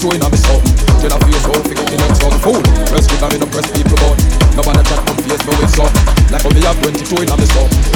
22 in a me something. Then I feel so forget the next one. Fool, press trigger me no press people but Nobody chat come face me with something. Like how me have 22 in a me something.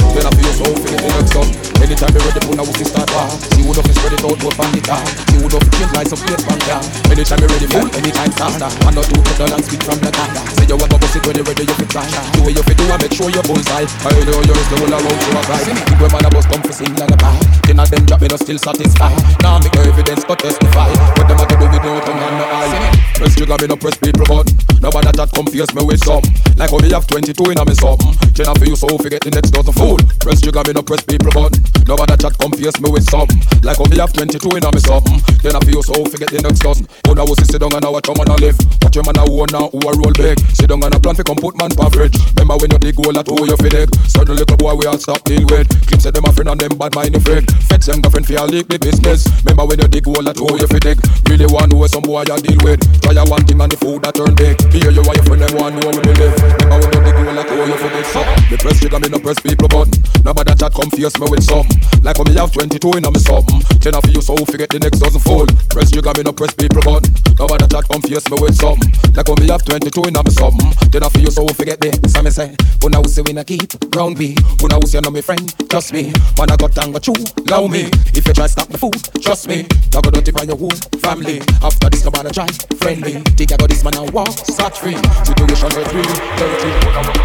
Anytime me ready, put a wussy start war. See who know fi spread it out, put on the car. Who know fi change like some place from there. Anytime me ready, fool. Anytime starter. One or two pedal and speak from the car. Say you want to bust it when you ready, you fi try. Do what you fi do and make sure you bullseye. I know yours the whole around to a guy. People man a bust come fi sing lullaby. Then of them drop me no still satisfied. Now me no evidence but testify. What them to do with no tongue and no eye. Press trigger me no press people button. Nobody that confuse me with some. Like how me have 22 in a me something. Then for you so forget the next dozen fool. Press trigger me no press people button. Nobody that confuse me with some. Like how me have 22 in a me something. Then for you so forget the next dozen. Who now sit down and now watch your man a live. Watch your man a own now who a roll big. Sit down and a plan fi come put man pa fridge. Remember when you dig hole at who you fi dig. Certain little boy we all stop deal with. Clip say them a friend and them bad mind afraid. Fetch them girlfriend fi a leak the business. Remember when you dig hole at who you fi dig. Really want know some boy you deal with. Try a one thing and the food that turn big. Here you are your friend them want know how we live. Remember when you dig at who you fi dig. So me press trigger me no press people button. Nobody chat confuse me with some. Like when me have 22 in a me something. Ten of you so forget the next dozen fold. Press trigger me no press people button. Nobody chat confuse me with some. Like when me have 22 in a me something. Ten of you so forget the. So me say, when I say we not keep ground B. When I say no me friend, trust me. Man I got tango chew, love me. If you try stop the food, trust me. I go dirty by your whole family. After this nobody try friendly. Think I got this man I walk scot free. Situation hurt real dirty.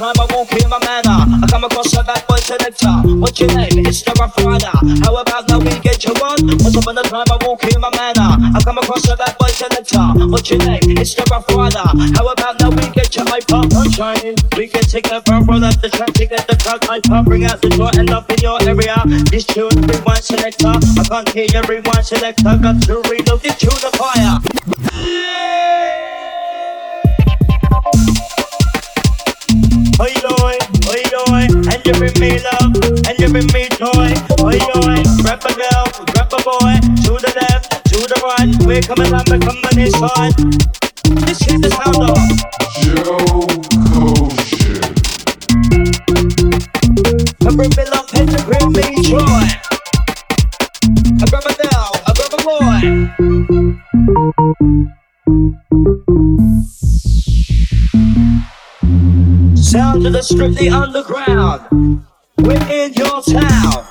Once time I won't clear my manner I come across a bad boy selector What's your name? It's the Rider How about now we get you on? Once upon a time I won't clear my manner I come across a bad boy selector What's your name? It's the Rider How about now we get your hyper on shining We can take the front roll at the track to get the crowd hyper Bring out the joy and up in your area. This tune rewind selector. I can't hear your rewind selector. Got to reload this tune of fire Oi oi, oi oi, and you bring me love, and you bring me joy. Oi oi, grab a girl, grab a boy, to the left, to the right. We're coming on the side. This is the sound of Joe Kosher. a bring me love, and you bring me joy. I grab a girl, I grab a boy. Sound of the strictly underground. We're in your town.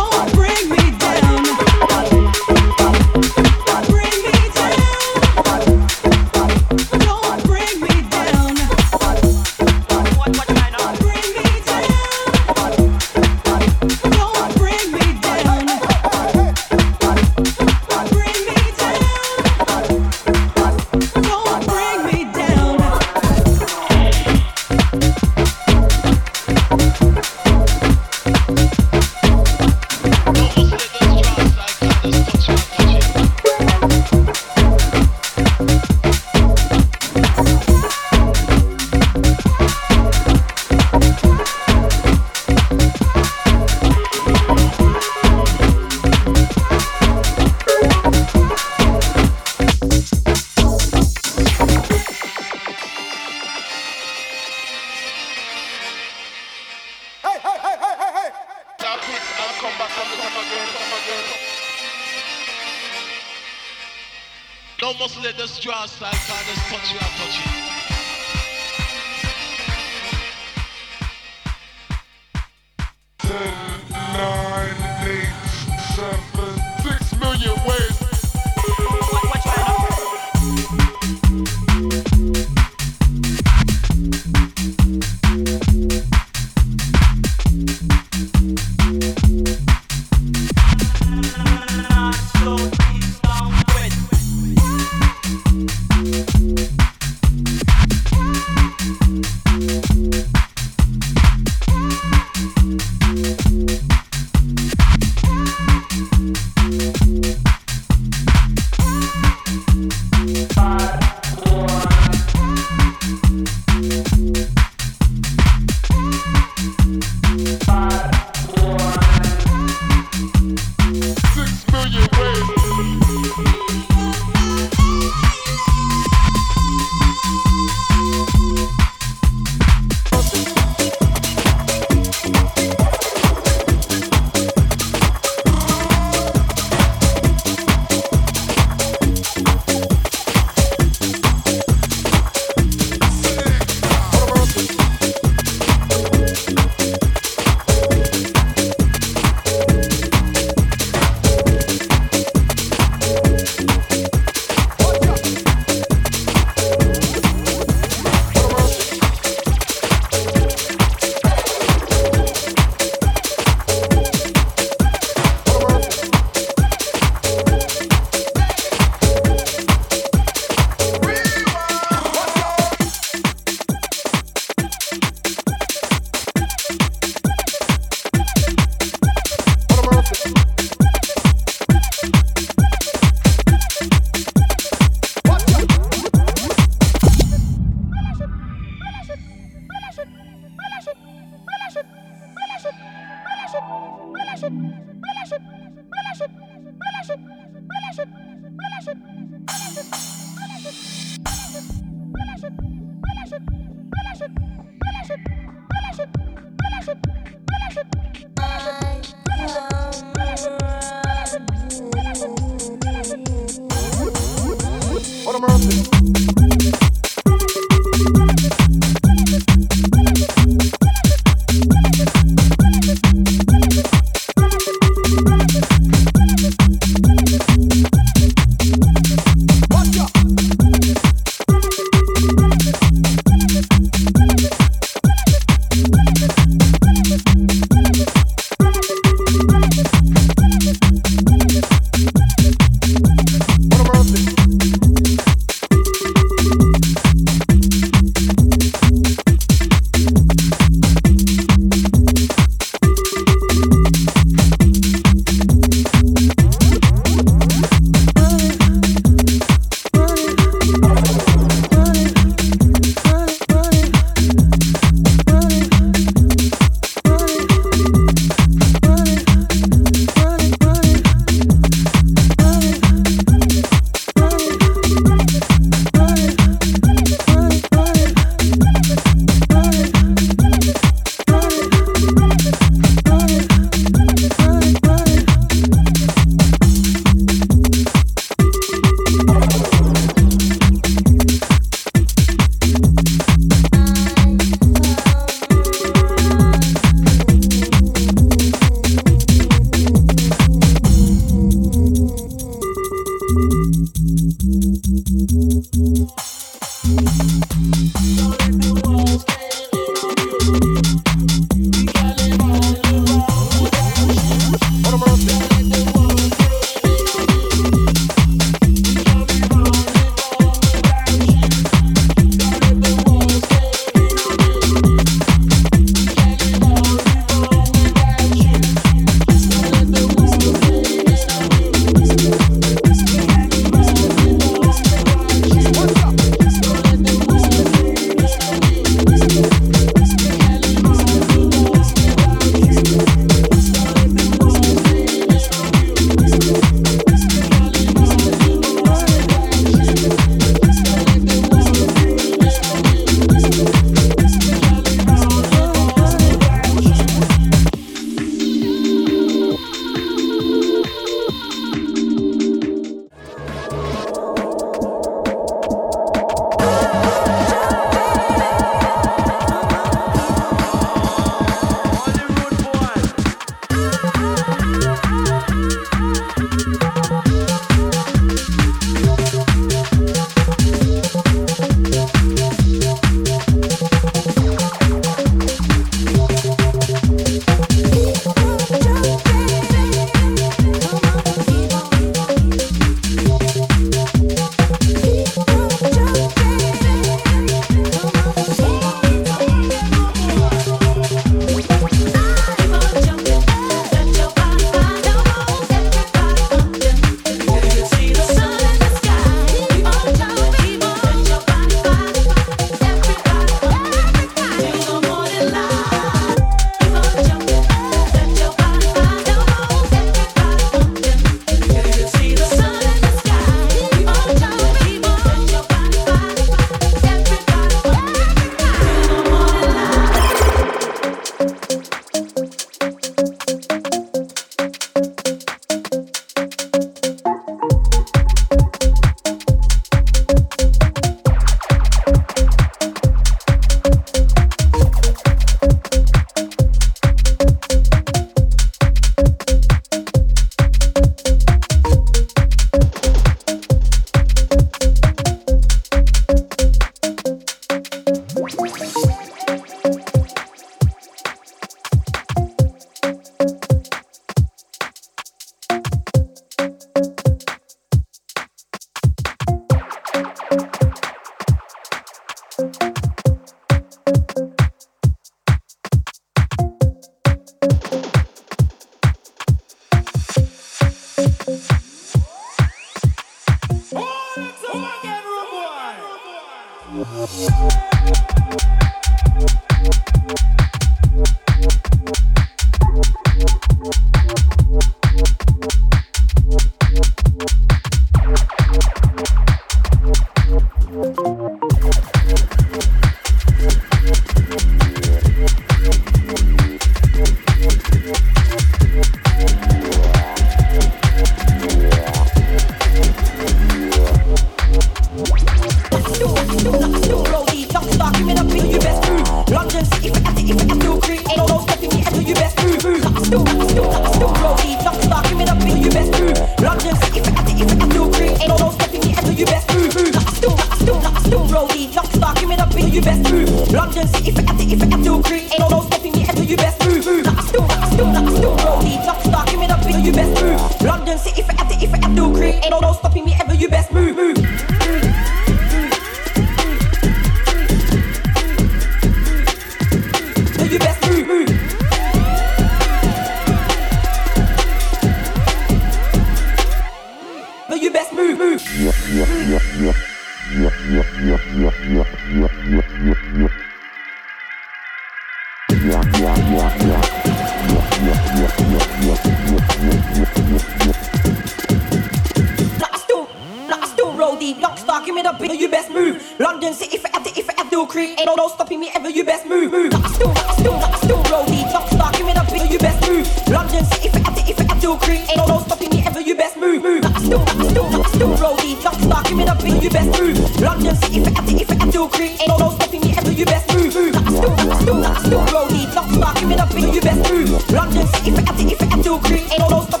see. Not starting me, not being you best move. London City forever, if I do creep. No, no stopping me, Do you best move. Nah, I still, I still, I still roll deep. Not starting me, not being you best move. London City forever, if I do creep. No, no stopping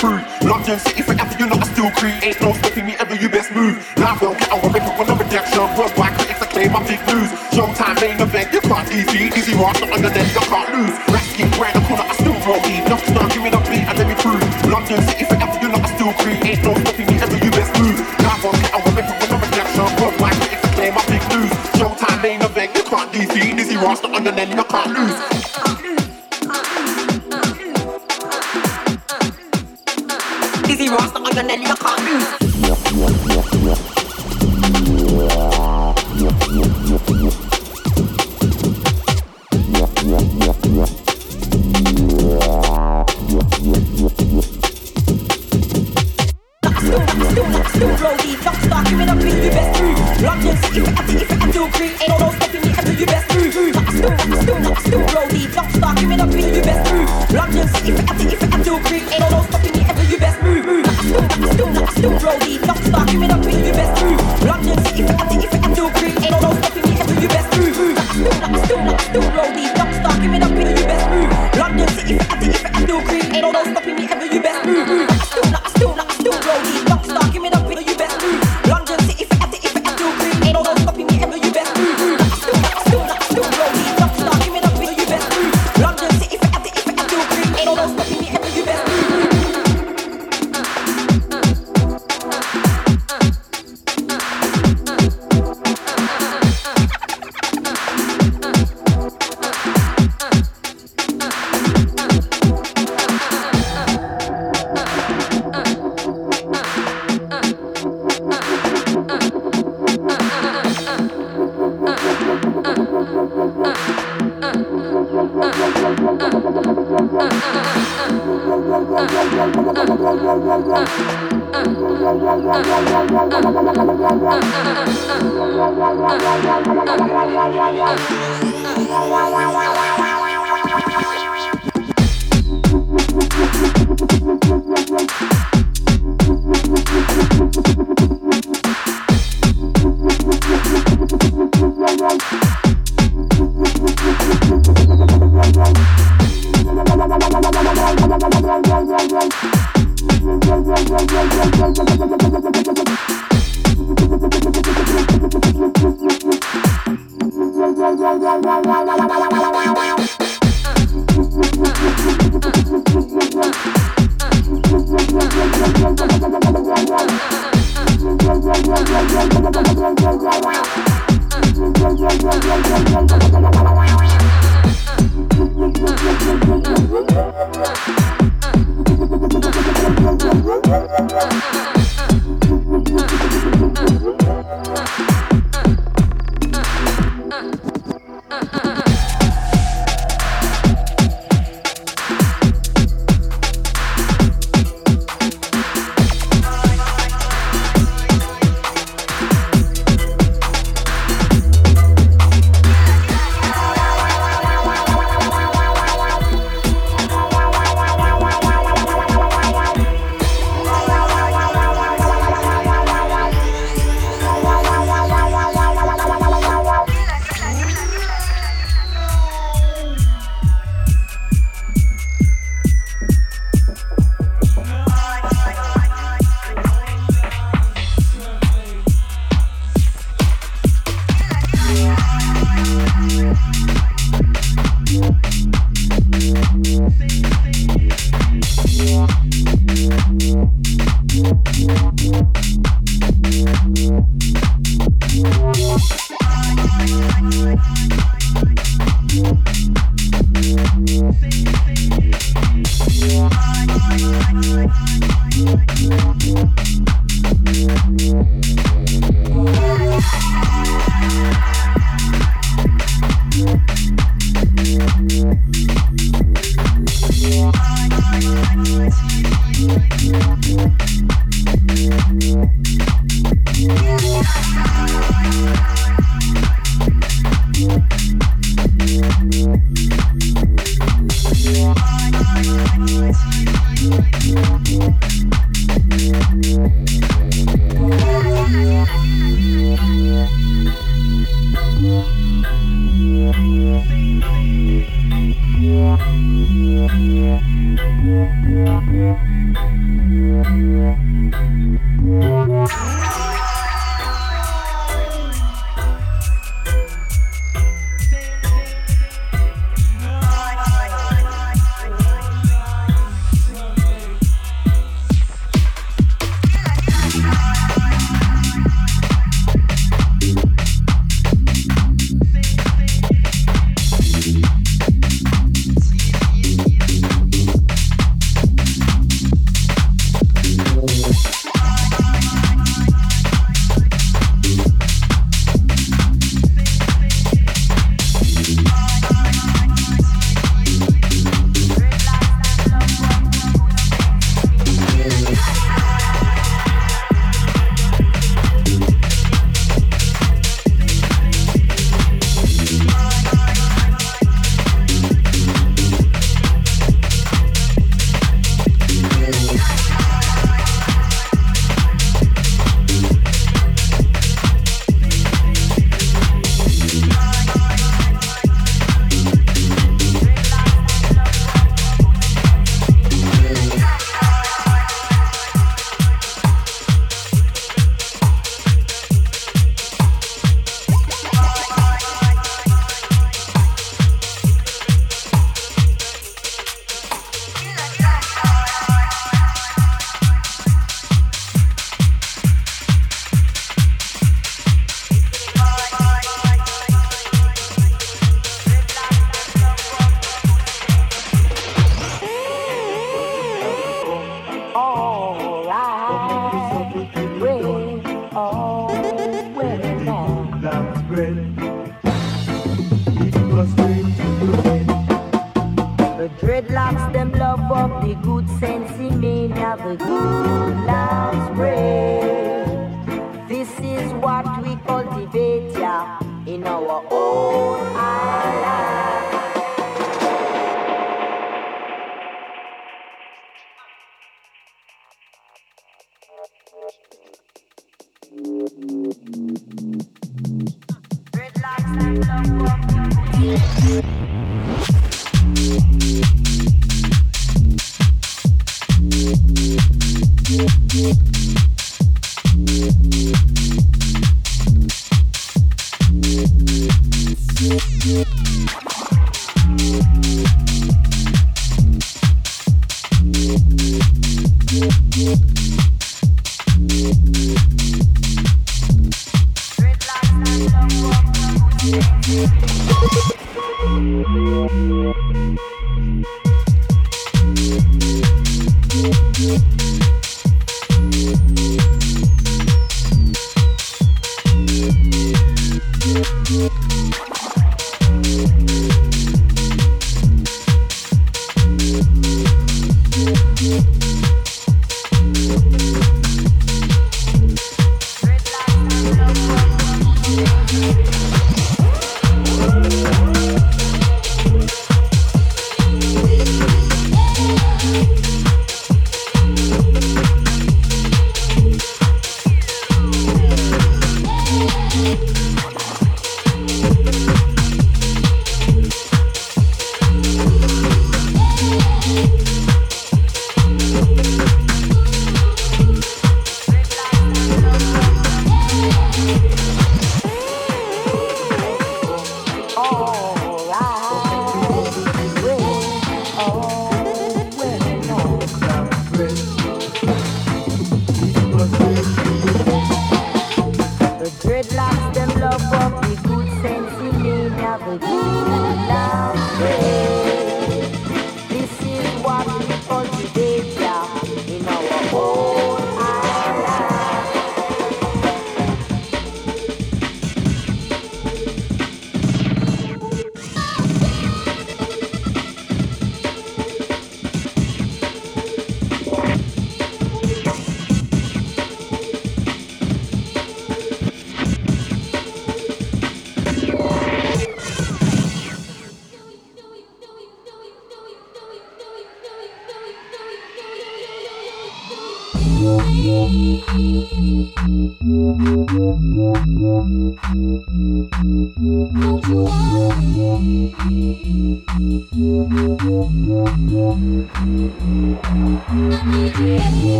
crew. London city forever, you know I still create. No stopping me ever, you best move. Life won't get away from one of rejection. Worldwide critics acclaim my big news. Showtime main event, you can't easy. Easy rush, not under dead, you can't lose. Rescue, right the corner, I still roll deep. Nothing now, give me the beat and let me prove. London city forever, you know I still create. No stopping me ever, you best move. Life won't get away from one of rejection. Worldwide critics acclaim my big news. Showtime main event, you can't easy. Easy rush, not under dead, you can't lose. Copy.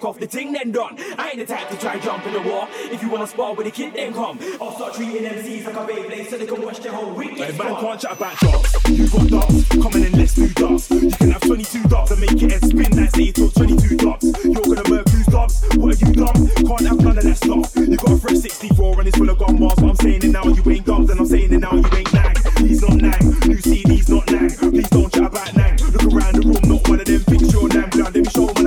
knock off the ting then done. I ain't the type to try jump in the war. If you wanna spar with a kid, then come. I'll start treating MCs like a Beyblade so they can watch their whole week. Hey, man, can't chat about jobs. You got dots, Come in, and let's do dots. You can have 22 dots and make it a spin that 8 or 22 dots. You're gonna murk who's dots, what are you dumb? Can't have none of that stuff. You got a fresh 64 and it's full of gun bars. What I'm saying it now, you ain't dots, and I'm saying it now, you ain't nag. He's not nag, new CD's not nag. Please don't chat about nag. Look around the room, not one of them thinks you're nag. Let me show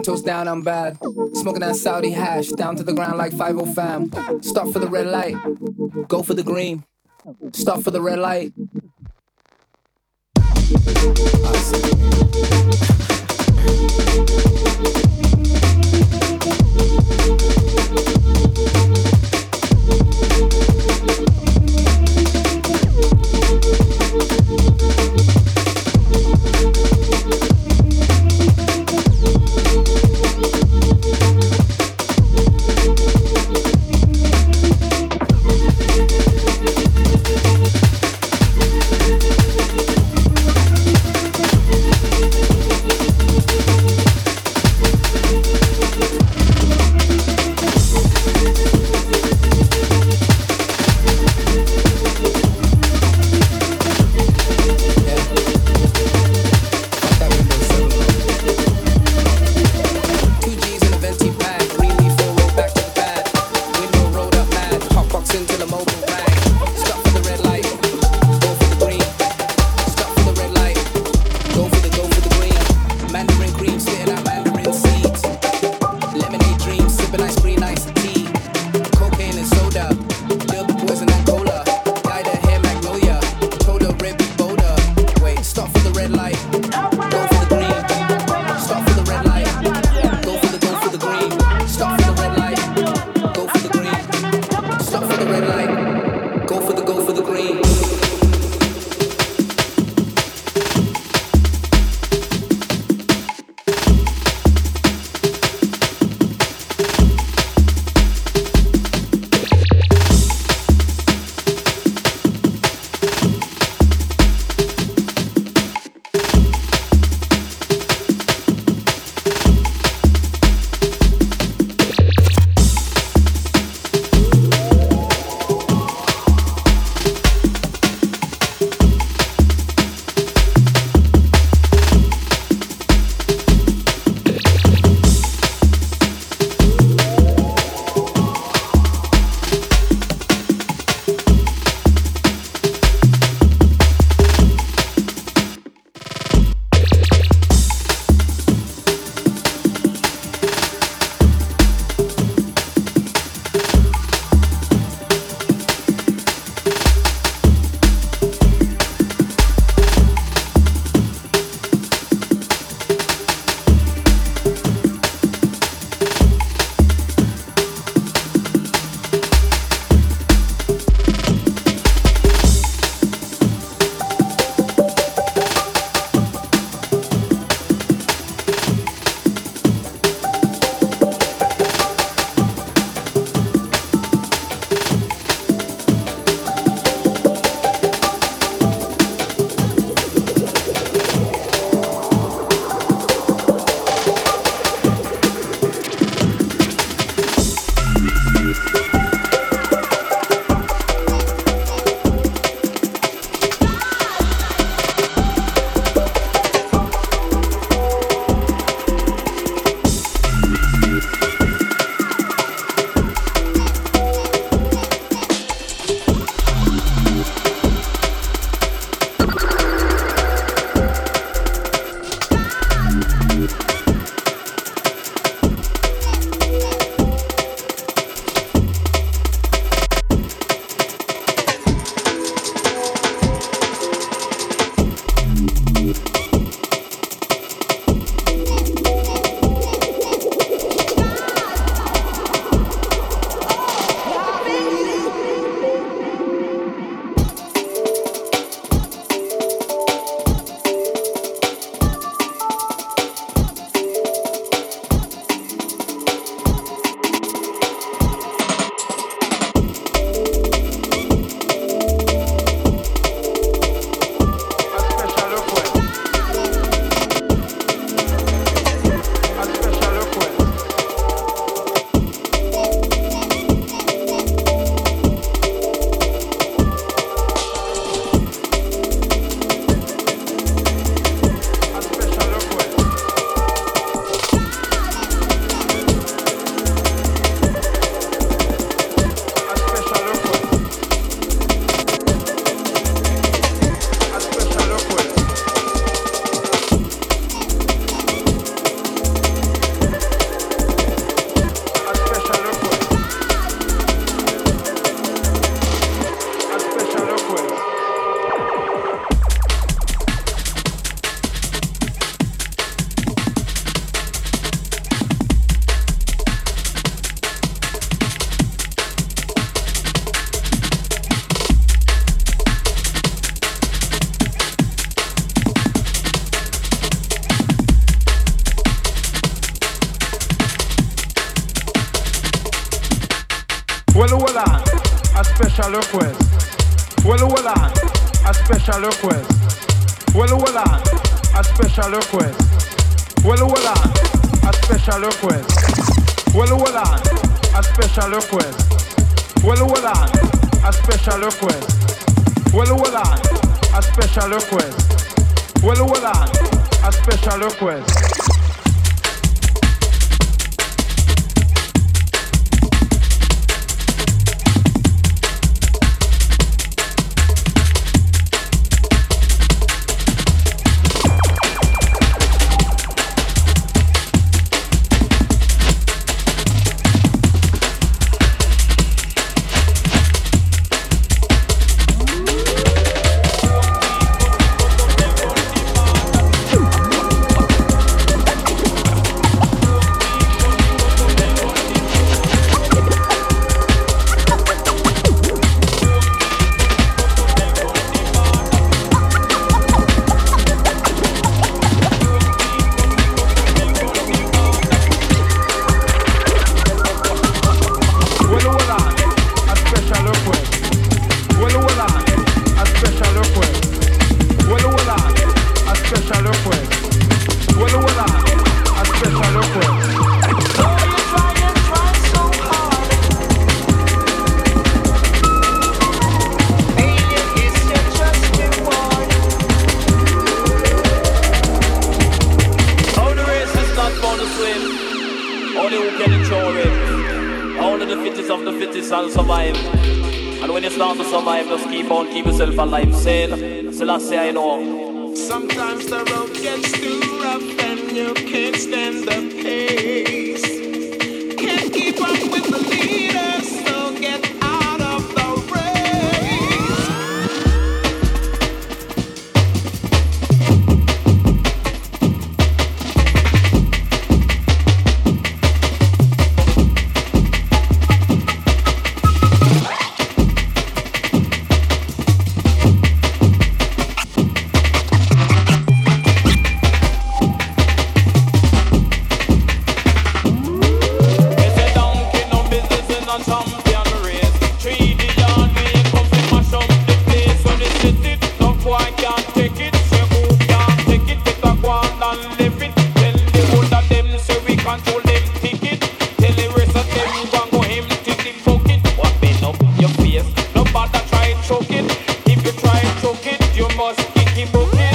ten toes down, I'm bad. Smoking that Saudi hash, down to the ground like 5 fam. Stop for the red light, go for the green. Stop for the red light, que morrer.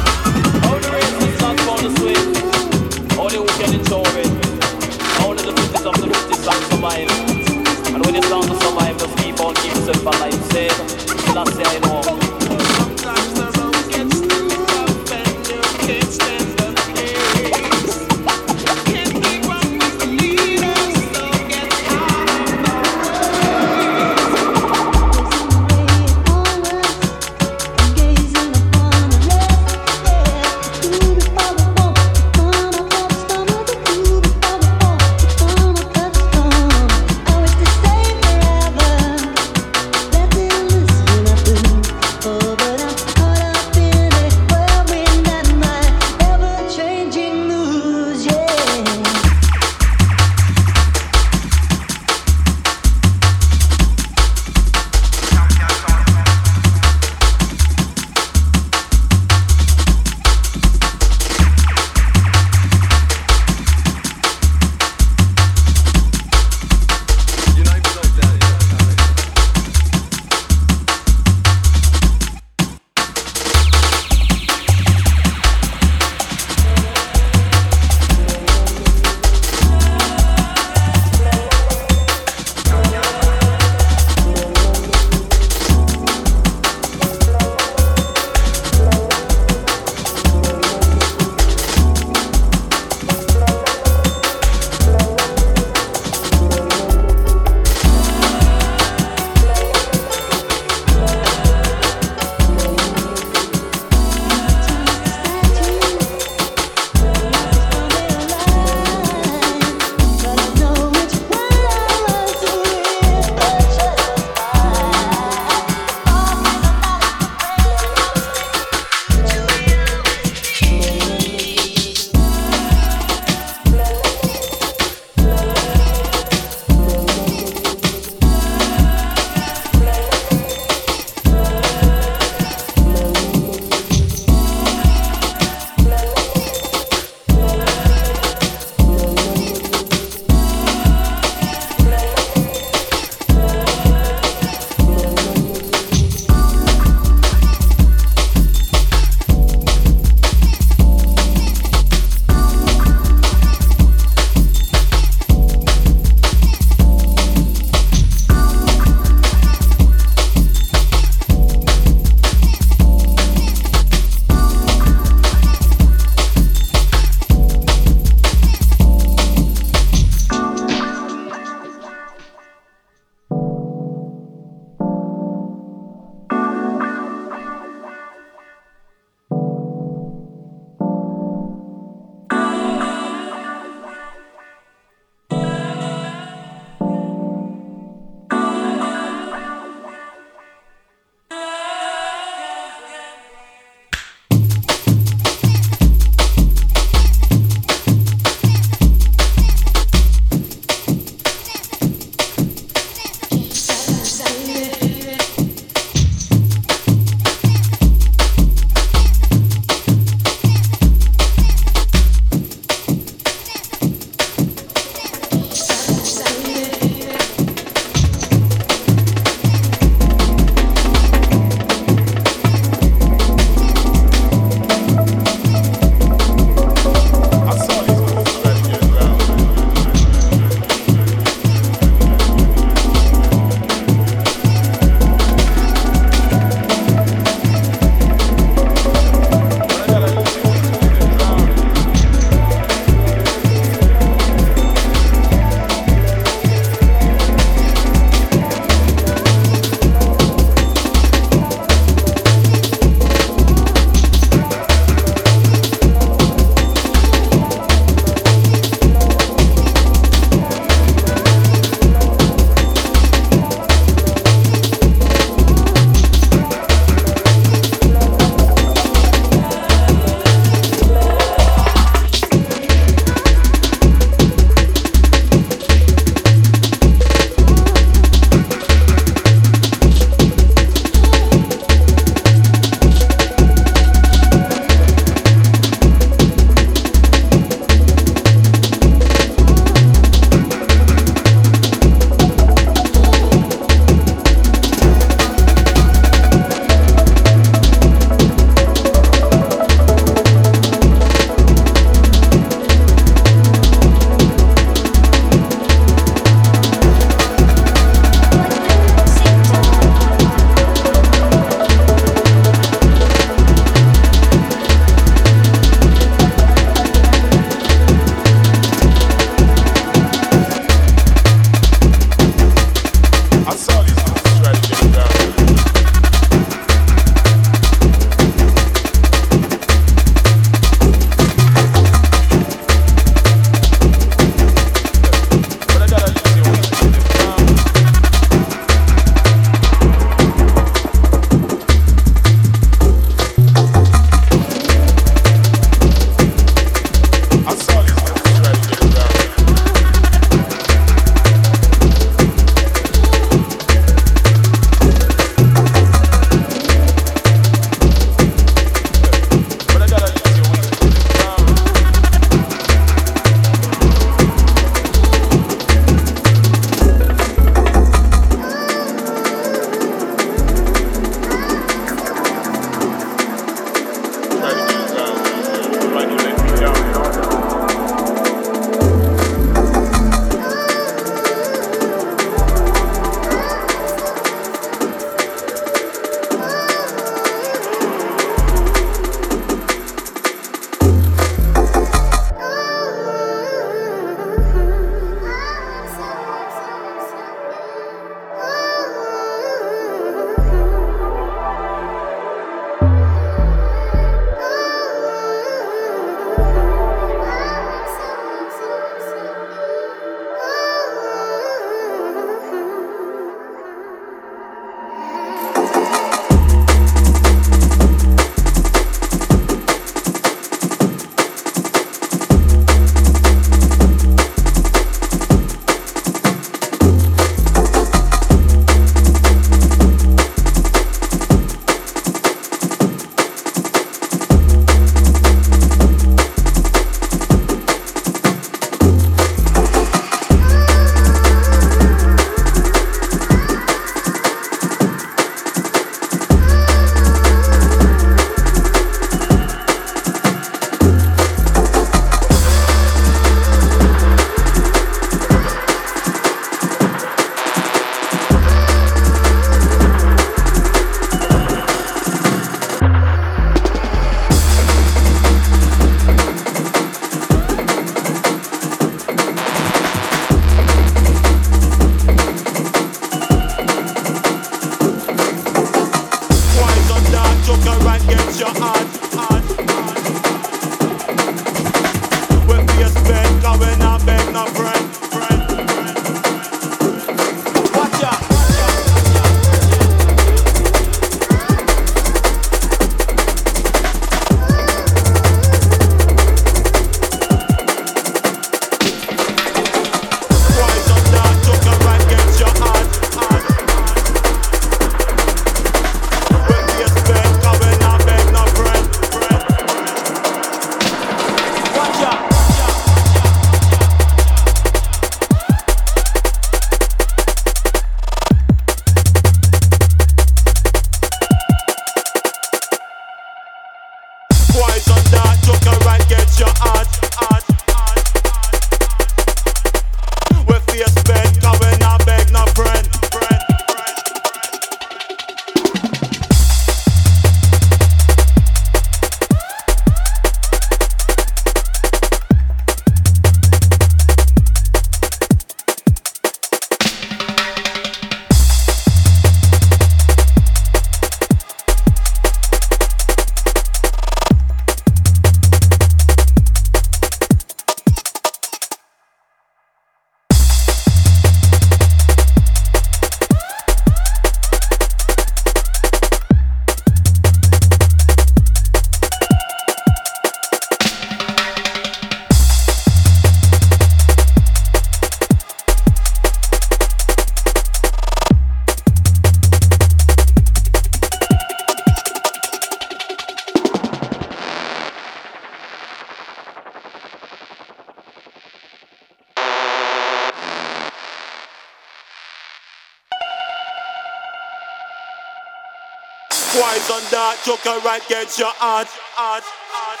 can't get your heart, heart, heart.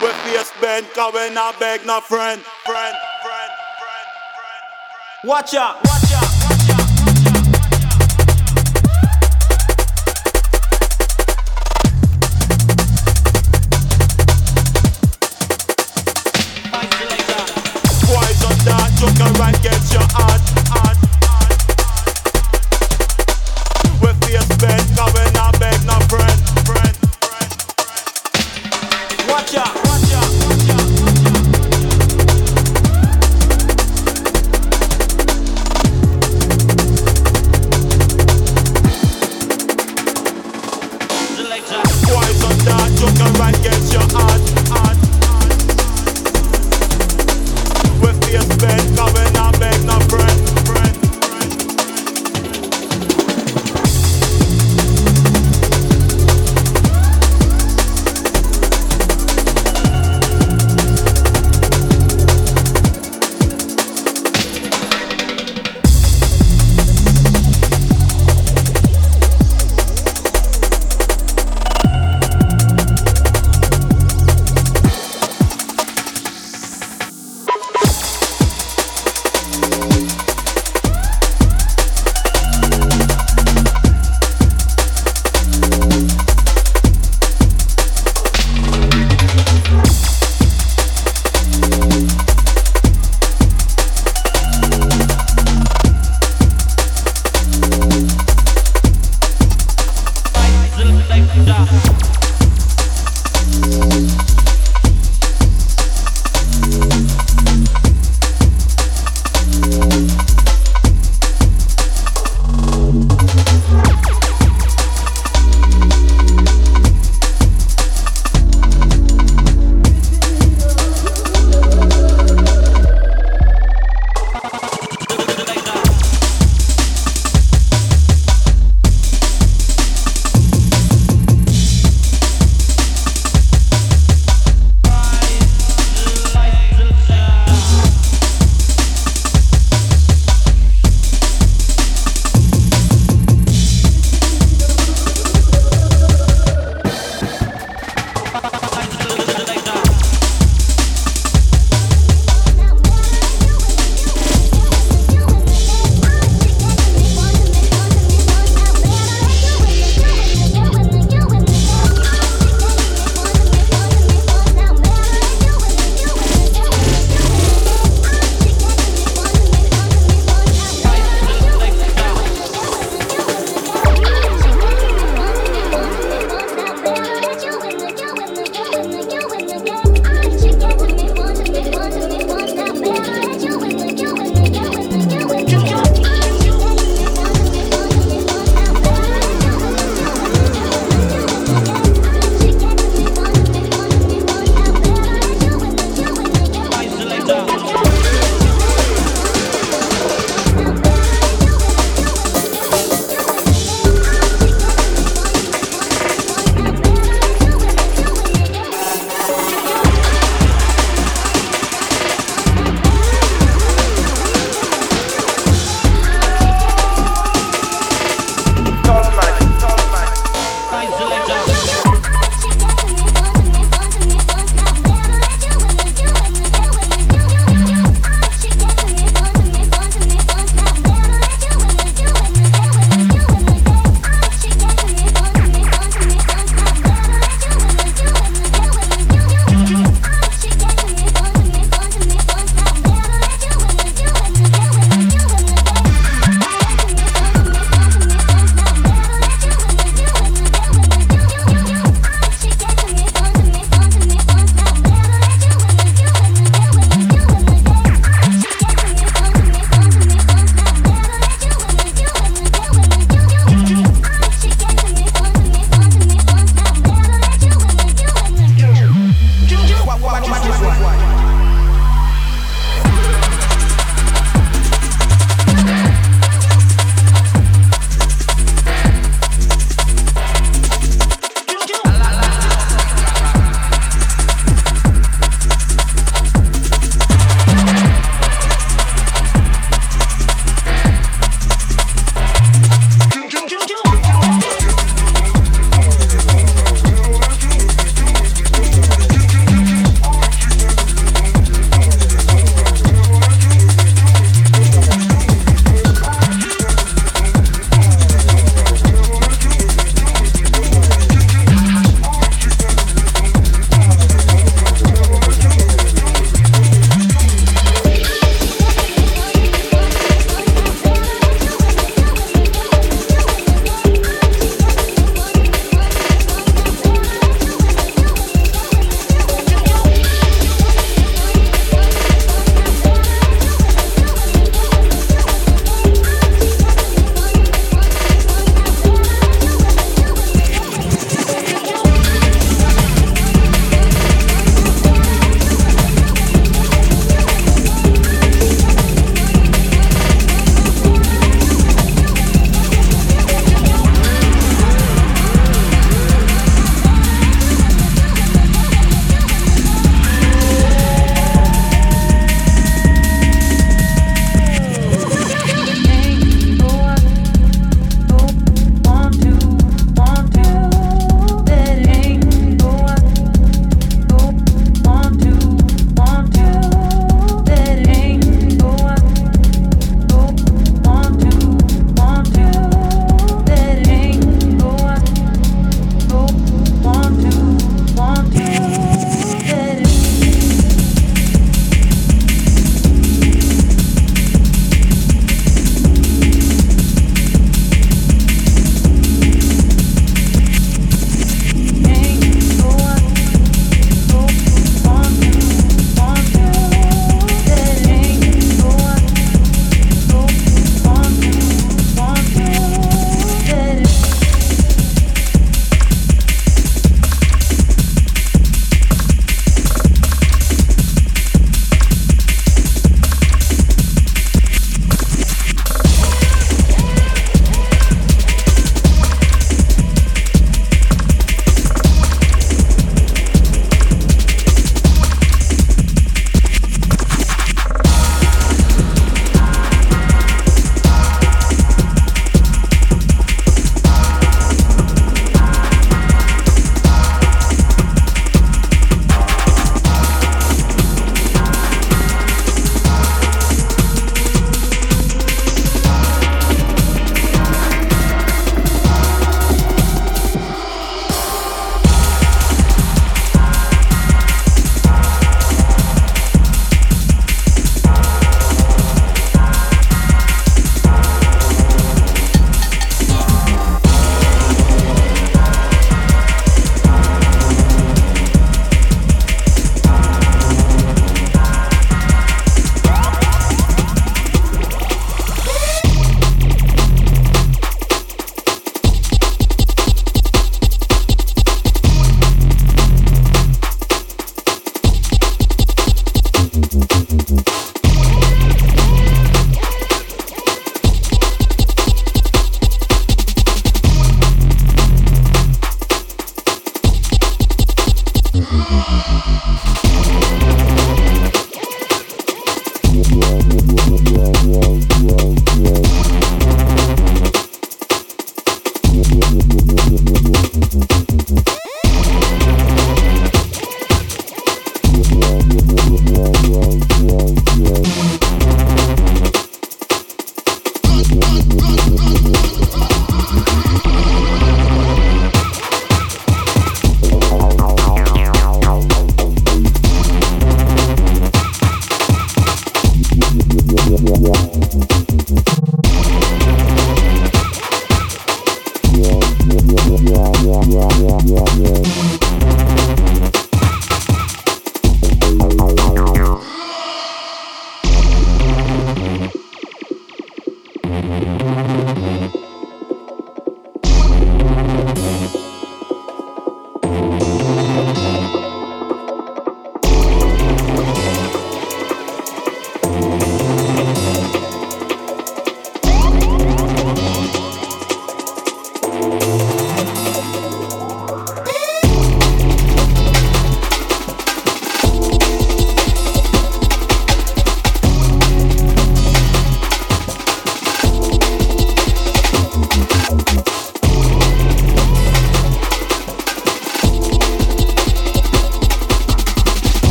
We face bent, cause we not beg no friend, friend, friend, friend, friend. Watch out.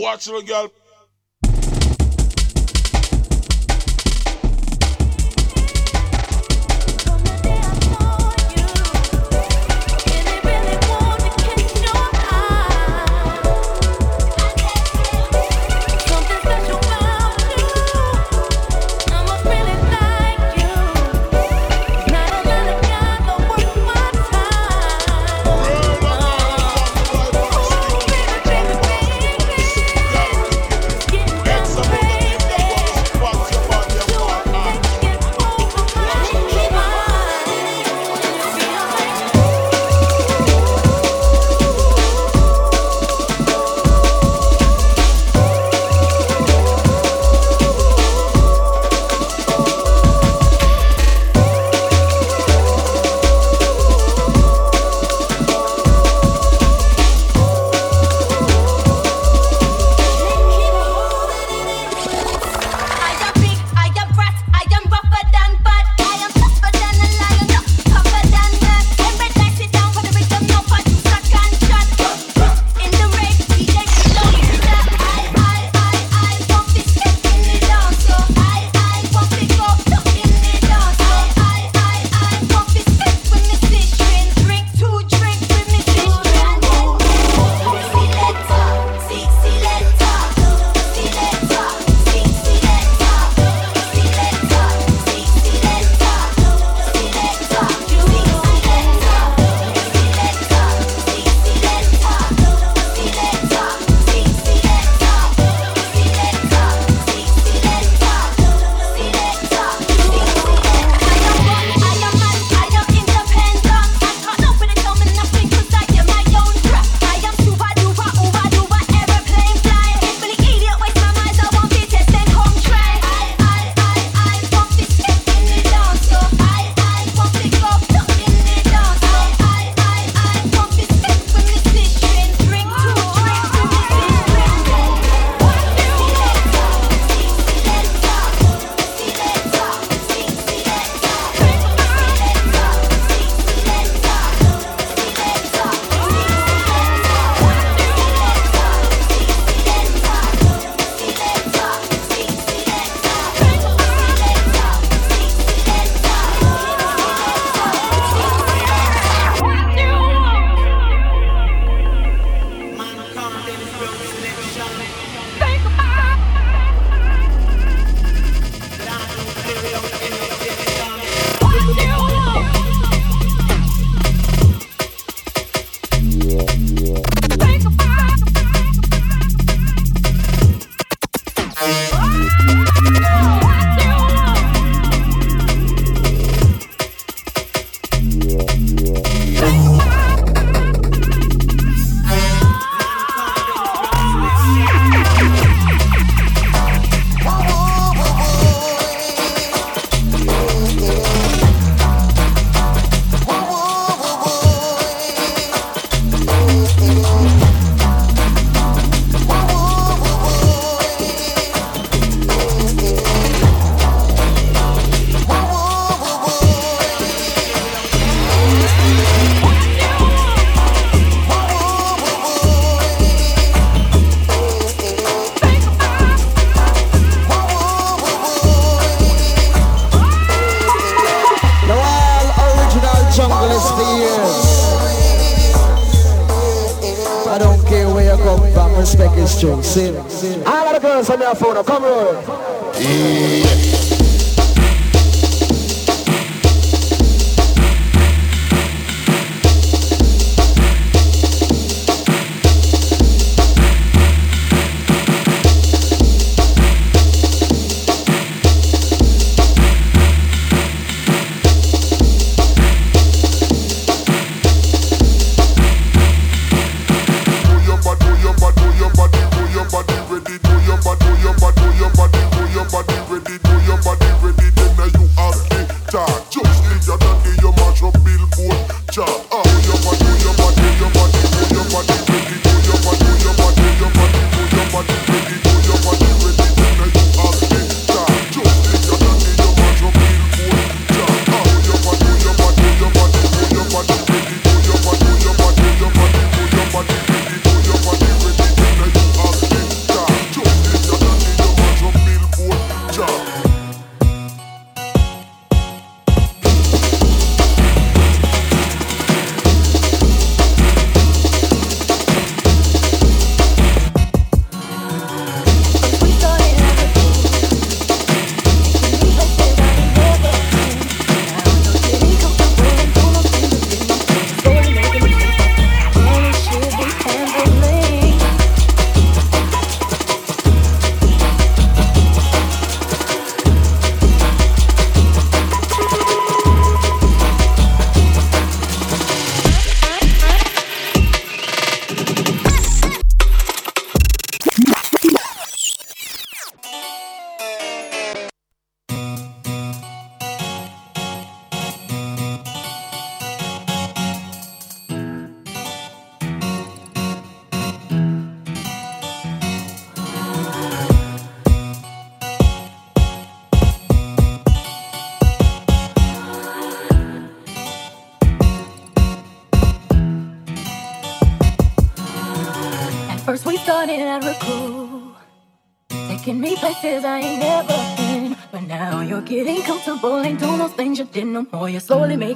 watch the girl. make it strong. See, all of the girls on phone, come on. Yeah.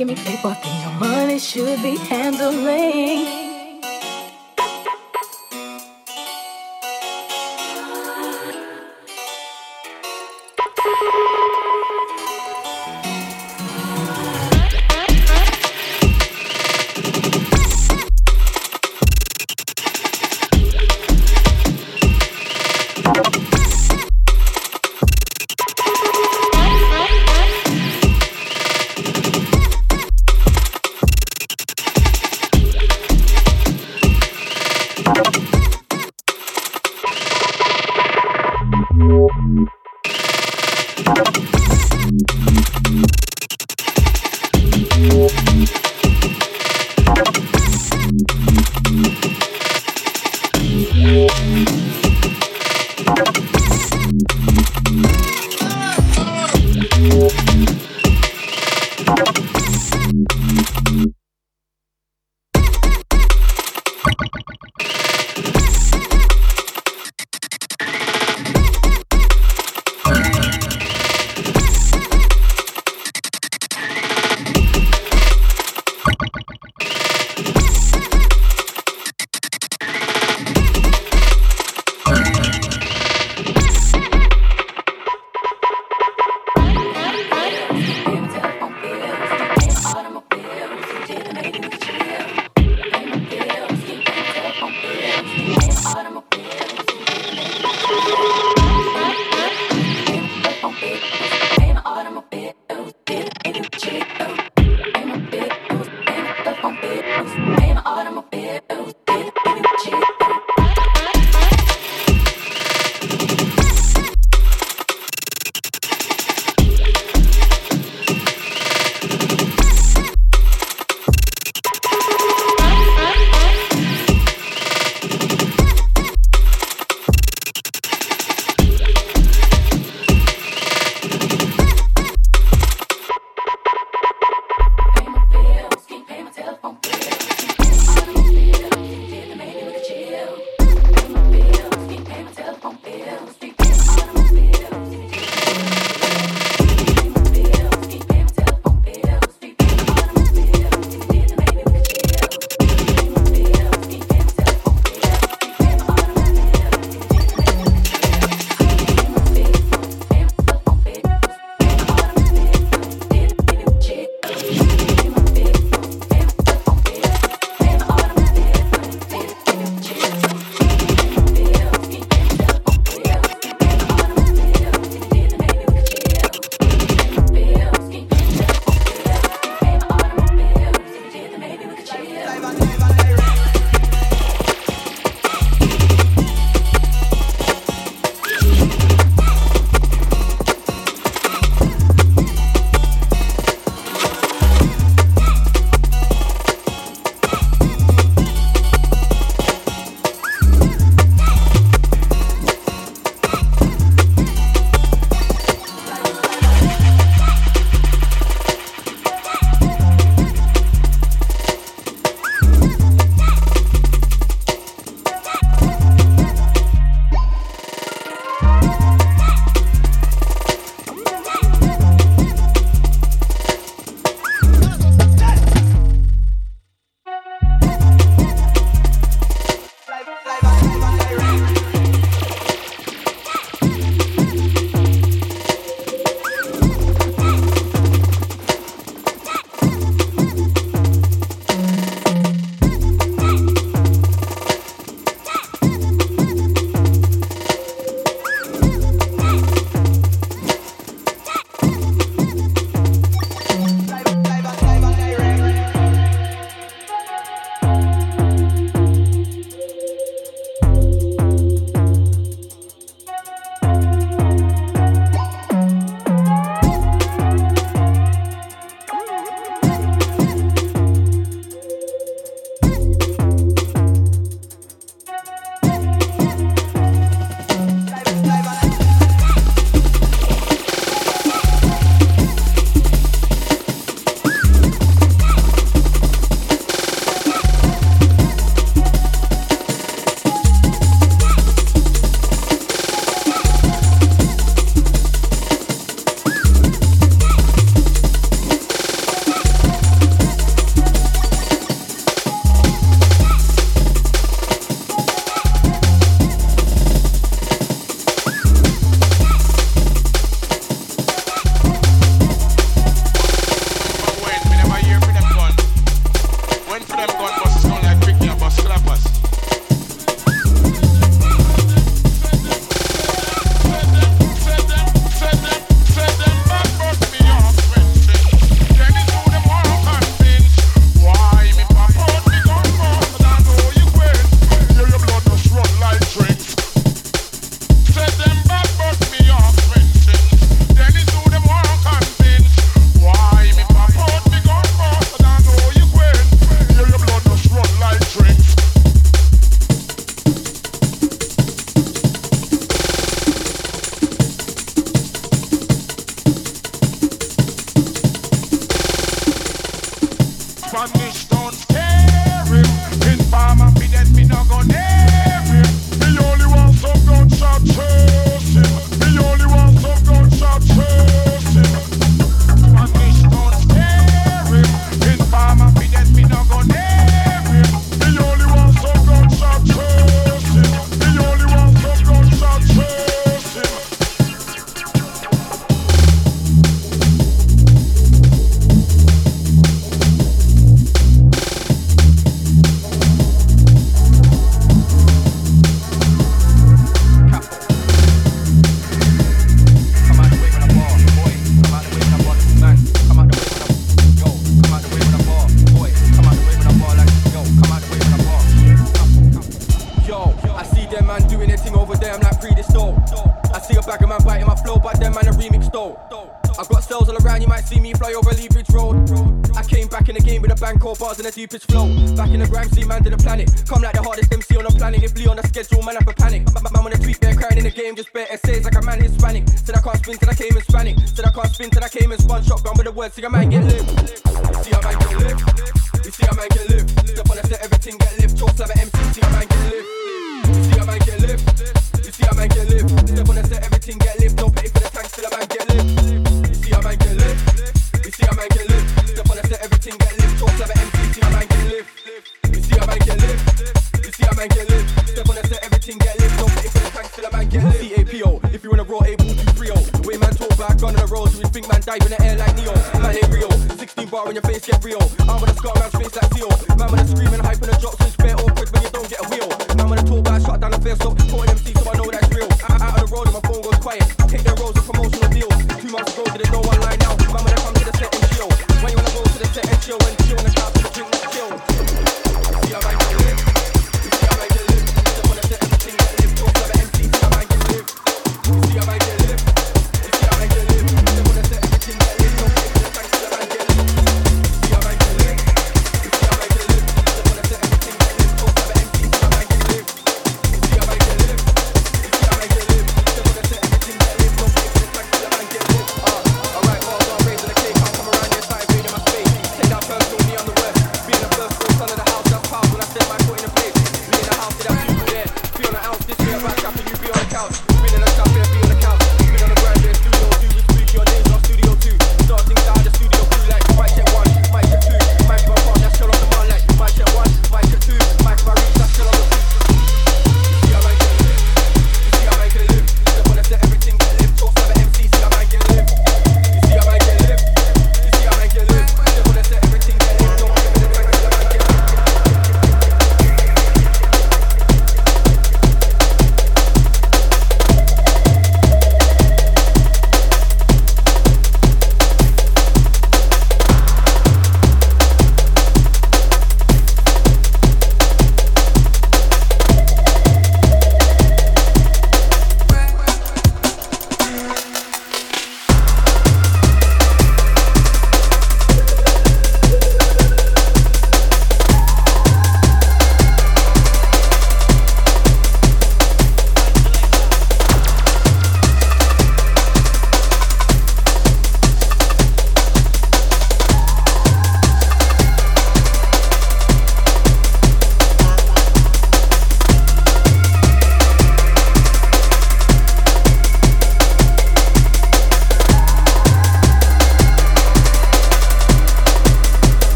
Slowly